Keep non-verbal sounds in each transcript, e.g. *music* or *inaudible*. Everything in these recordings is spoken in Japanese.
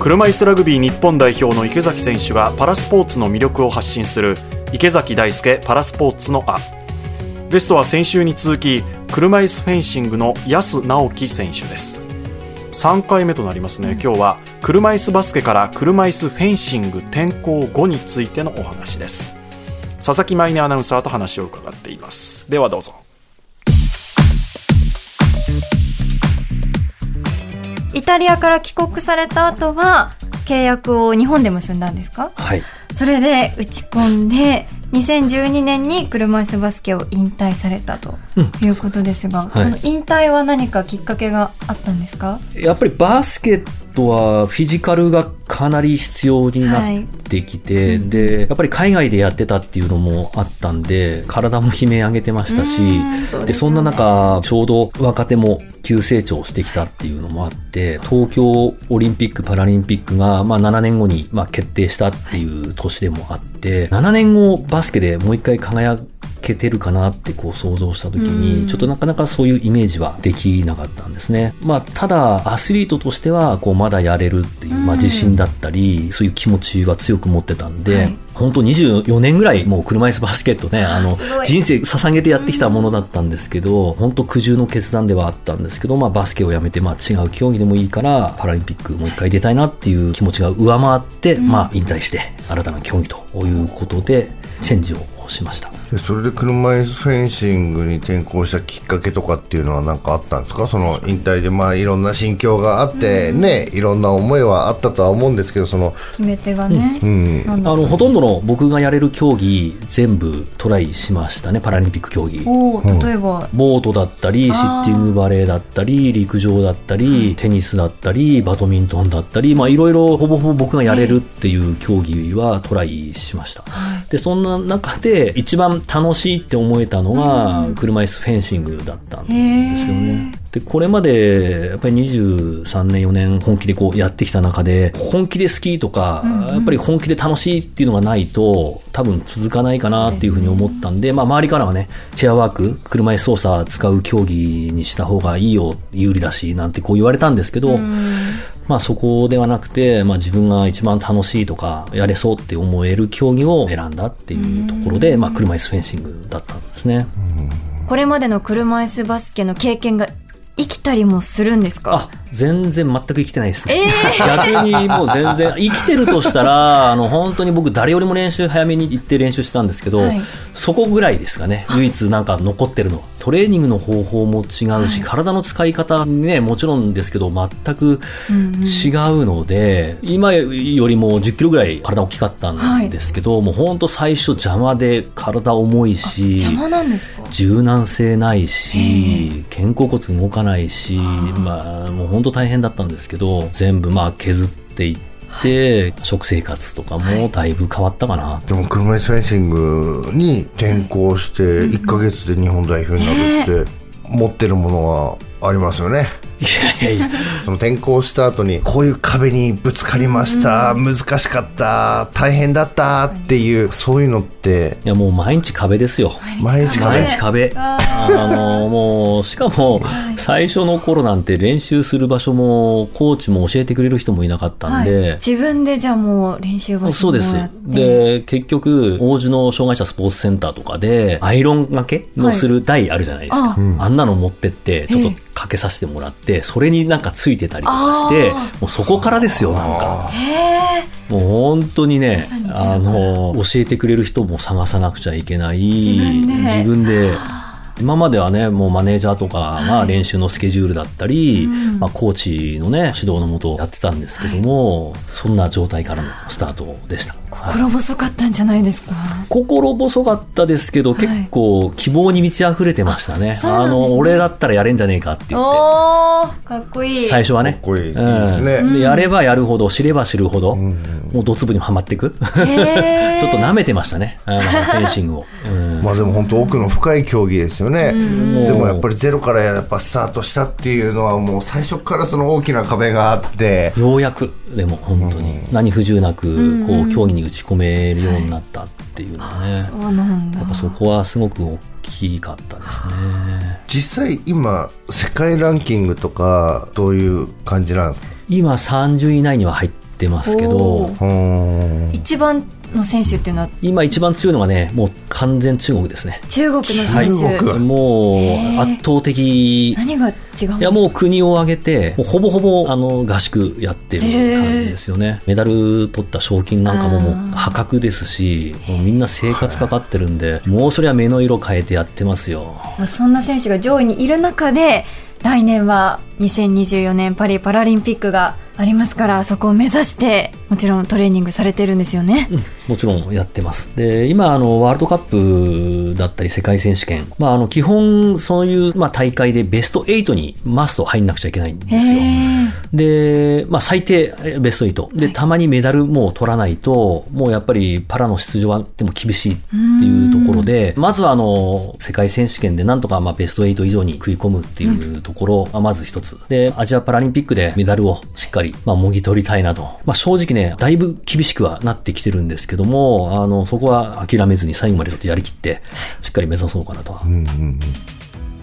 車椅子ラグビー日本代表の池崎選手がパラスポーツの魅力を発信する池崎大輔パラスポーツのあゲストは先週に続き車椅子フェンシングの安直樹選手です。3回目となりますね。今日は車椅子バスケから車椅子フェンシング転向後についてのお話です。佐々木舞音アナウンサーと話を伺っています。ではどうぞイタリアから帰国された後は契約を日本で結んだんですか？はい。それで打ち込んで2012年に車椅子バスケを引退されたということですが、はい。その引退は何かきっかけがあったんですか？やっぱりバスケットはフィジカルがかなり必要になってきて、はい。で、やっぱり海外でやってたっていうのもあったんで、体も悲鳴上げてましたし、うんそうでそんな中、ちょうど若手も急成長してきたっていうのもあって、東京オリンピック・パラリンピックが、まあ7年後に、まあ、決定したっていう年でもあって、7年後バスケでもう一回輝けてるかなってこう想像した時うん。に、ちょっとなかなかそういうイメージはできなかったんですね。まあ、ただ、アスリートとしては、こう、まだやれるっていう、まあ、自信だったり、そういう気持ちは強く持ってたんで、はい。本当24年ぐらいもう車椅子バスケットね、あの人生捧げてやってきたものだったんですけど、本当苦渋の決断ではあったんですけど、まあバスケをやめて、まあ違う競技でもいいから、パラリンピックもう一回出たいなっていう気持ちが上回って、まあ引退して、新たな競技ということで、チェンジをしました。でそれで車椅子フェンシングに転向したきっかけとかっていうのは何かあったんですか？その引退でまあいろんな心境があってね、いろんな思いはあったとは思うんですけどその決め手がね、うん。あのほとんどの僕がやれる競技全部トライしましたねパラリンピック競技。おー例えば、ボートだったりシッティングバレーだったり陸上だったりテニスだったりバドミントンだったりまあいろいろほぼほぼ僕がやれるっていう競技はトライしました。でそんな中で一番楽しいって思えたのが車椅子フェンシングだったんですよね。でこれまでやっぱり23年4年本気でこうやってきた中で本気で好きとか、やっぱり本気で楽しいっていうのがないと多分続かないかなっていうふうに思ったんで、まあ周りからはねチェアワーク車椅子操作使う競技にした方がいいよ有利だしなんてこう言われたんですけど、まあそこではなくて、まあ自分が一番楽しいとかやれそうって思える競技を選んだっていうところで、まあ車椅子フェンシングだったんですね。これまでの車椅子バスケの経験が生きたりもするんですか？あ、全然全く生きてないですね。え逆にもう全然、生きてるとしたら、あの、本当に僕誰よりも練習早めに行って練習したんですけど、はい。そこぐらいですかね。唯一なんか残ってるのは。トレーニングの方法も違うし、体の使い方ね、もちろんですけど、全く違うので、今よりも10キロぐらい体大きかったんですけど、もう本当最初邪魔で体重いし、邪魔なんですか？柔軟性ないし、肩甲骨動かないし、まあ、もう本当大変だったんですけど、全部まあ削っていって、食生活とかもだいぶ変わったかな。でも車椅子フェンシングに転向して1ヶ月で日本代表になるって持ってるものはありますよねいやいやいや、その転校した後にこういう壁にぶつかりました、難しかった大変だったっていうそういうのっていやもう毎日壁ですよ。毎日壁。毎日壁。あの、もう、しかも、最初の頃なんて練習する場所も、コーチも教えてくれる人もいなかったんで、自分でじゃあもう練習場所そうですもらっ。てで、結局、王子の障害者スポーツセンターとかで、アイロン掛けのする台あるじゃないですか。ああんなの持ってって、ちょっとかけさせてもらって、それになんかついてたりとかして、もうそこからですよ、なんか。もう本当にね、あの、教えてくれる人も探さなくちゃいけない。自分で。自分で今まではね、もうマネージャーとかが練習のスケジュールだったり、まあコーチのね、指導のもとやってたんですけども、そんな状態からのスタートでした。はい心細かったんじゃないですか？心細かったですけど、結構希望に満ち溢れてましたね。ね。の、俺だったらやれんじゃねえかって言って。おーかっこいい。最初はね。かっこいいいいですね。うん。でやればやるほど、知れば知るほど、もうドツボにはまっていく。*laughs* ちょっと舐めてましたね。あの、フェンシングを。うん。まあでも本当奥の深い競技ですよね、ん。でもやっぱりゼロからやっぱスタートしたっていうのはもう最初からその大きな壁があって。ようやく、でも本当に、何不自由なく、こう、競技に打ち込めるようになったっていうのはね、そうなんだ。やっぱそこはすごく大きかったですね。実際今世界ランキングとかどういう感じなんですか？今30位以内には入っってますけど。一番の選手っていうのは？今一番強いのがねもう完全中国ですね。中国の選手、もう圧倒的。何が違うんいやもう国を挙げてもうほぼほぼあの合宿やってる感じですよね。メダル取った賞金なんかももう破格ですしもうみんな生活かかってるんでもうそれは目の色変えてやってますよ。まあそんな選手が上位にいる中で来年は2024年パリパラリンピックがありますからそこを目指してもちろんトレーニングされてるんですよね。もちろんやってます。で、今、あの、ワールドカップだったり世界選手権、まあ、あの、基本、そういう、まあ、大会でベスト8にマスト入んなくちゃいけないんですよ。へで、まあ、最低えベスト8。で、たまにメダルも取らないと、もうやっぱりパラの出場はでも厳しいっていうところで、まずはあの、世界選手権でなんとかまあベスト8以上に食い込むっていうところがまず一つ。で、アジアパラリンピックでメダルをしっかり、まあ、もぎ取りたいなと。まあ、正直ね、だいぶ厳しくはなってきてるんですけども、あの、そこは諦めずに最後までちょっとやりきって、しっかり目指そうかなと。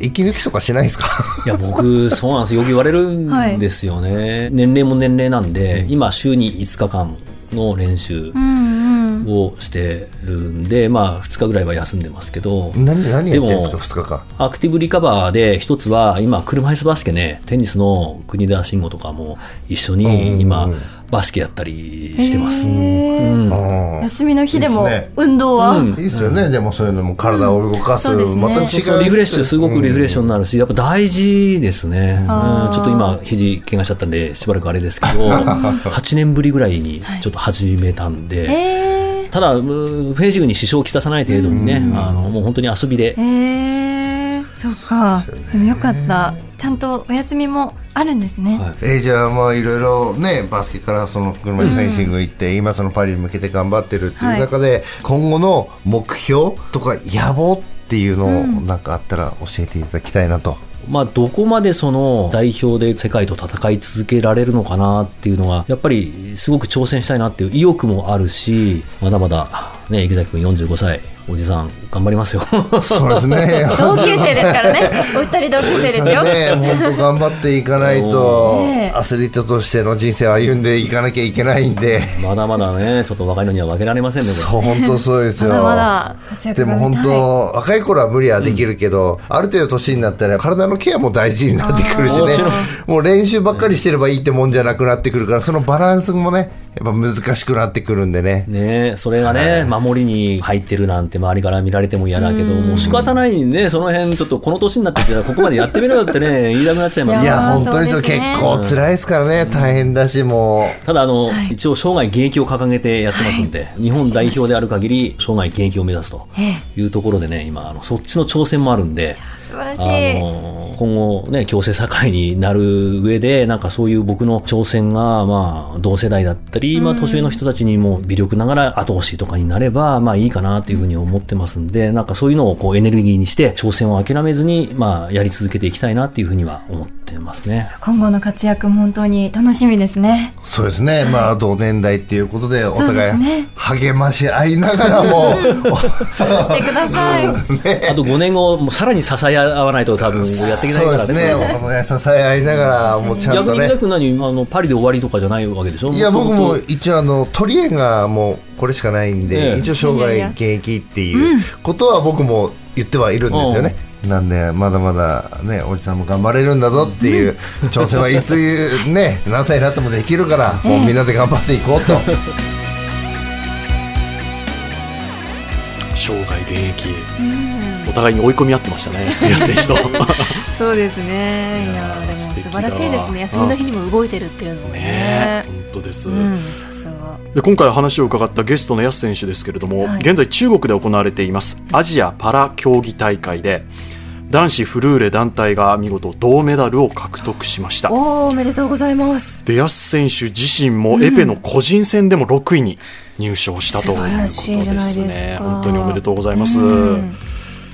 息抜きとかしないですか？いや、僕、そうなんですよ。よく言われるんですよね。年齢も年齢なんで、今、週に5日間の練習うんうん。をしてるんで、まあ、2日ぐらいは休んでますけど、何何やってんですかでも2日間？アクティブリカバーで一つは、今、車椅子バスケね、テニスの国枝慎吾とかも一緒に今、バスケやったりしてます。うん。うん。休みの日でもいいっすね。運動は、うん。いいっすよね、でもそういうのも体を動かす、そうですね。また違うそうそうリフレッシュ、すごくリフレッシュになるし、やっぱ大事ですね。うん。ちょっと今、肘怪我しちゃったんで、しばらくあれですけど、*laughs* 8年ぶりぐらいにちょっと始めたんで、えただ、うんフェンシングに支障をきたさない程度にね、あの、もう本当に遊びで。ー、、えー、そっかでもよかった。ちゃんとお休みもあるんですね、はい。えーじゃあまあいろいろねバスケからその車いすフェンシング行って、今そのパリに向けて頑張ってるっていう中で、今後の目標とか野望っていうのをなんかあったら教えていただきたいなと、まあ、どこまでその代表で世界と戦い続けられるのかなっていうのが、やっぱりすごく挑戦したいなっていう意欲もあるし、まだまだ、ね、池崎君45歳、おじさん、頑張りますよ。そうですね。*laughs* 同級生ですからね。お二人同級生ですよ、ね。本当頑張っていかないと、アスリートとしての人生を歩んでいかなきゃいけないんで。まだまだね、ちょっと若いのには負けられませんね、そう本当そうですよ。まだまだでも本当若い頃は無理はできるけど、ある程度年になったら体のケアも大事になってくるしね。もう練習ばっかりしてればいいってもんじゃなくなってくるからそのバランスもねやっぱ難しくなってくるんでね。ねそれがね、守りに入ってるなんて周りから見られても嫌だけど、もう仕方ないんでね、その辺ちょっとこの年になってきたらここまでやってみろよってね、言 *laughs* いたくなっちゃいます。いやいやー本当にそう結構辛いですからね。大変だしもただあの、一応生涯現役を掲げてやってますんで、日本代表である限り生涯現役を目指すというところでね、今、あのそっちの挑戦もあるんで、素晴らしあいの今後ね、共生社会になる上で、なんかそういう僕の挑戦が、まあ、同世代だったり、まあ、年上の人たちにも微力ながら後押しとかになれば、まあいいかなというふうに思ってますんで、なんかそういうのをこうエネルギーにして、挑戦を諦めずに、まあ、やり続けていきたいなっていうふうには思ってますね。今後の活躍も本当に楽しみですねそうですね、まあ同年代っていうことでお互い励まし合いながらもしてください。*laughs* あと5年後、もうさらに支え合わないと多分やっていけないからそうですね。お互い支え合いながらもうちゃん逆にとね池田君何あのパリで終わりとかじゃないわけでしょ？いや僕も一応あの取り柄がもうこれしかないんで、ええ。一応生涯現役っていうことは僕も言ってはいるんですよね、なんでまだまだねおじさんも頑張れるんだぞっていう挑戦はいつね *laughs* 何歳になってもできるからもうみんなで頑張っていこうと、生涯現役、お互いに追い込み合ってましたね、*laughs* 宮瀬選手と。そうですね。いやでも素晴らしいですね。休みの日にも動いてるっていうのもねね。本当です、うん、さすが。で今回話を伺ったゲストの安選手ですけれども、はい現在中国で行われていますアジアパラ競技大会で男子フルーレ団体が見事銅メダルを獲得しましたおーおめでとうございます。で安選手自身もエペの個人戦でも6位に入賞したということですね本当におめでとうございますうん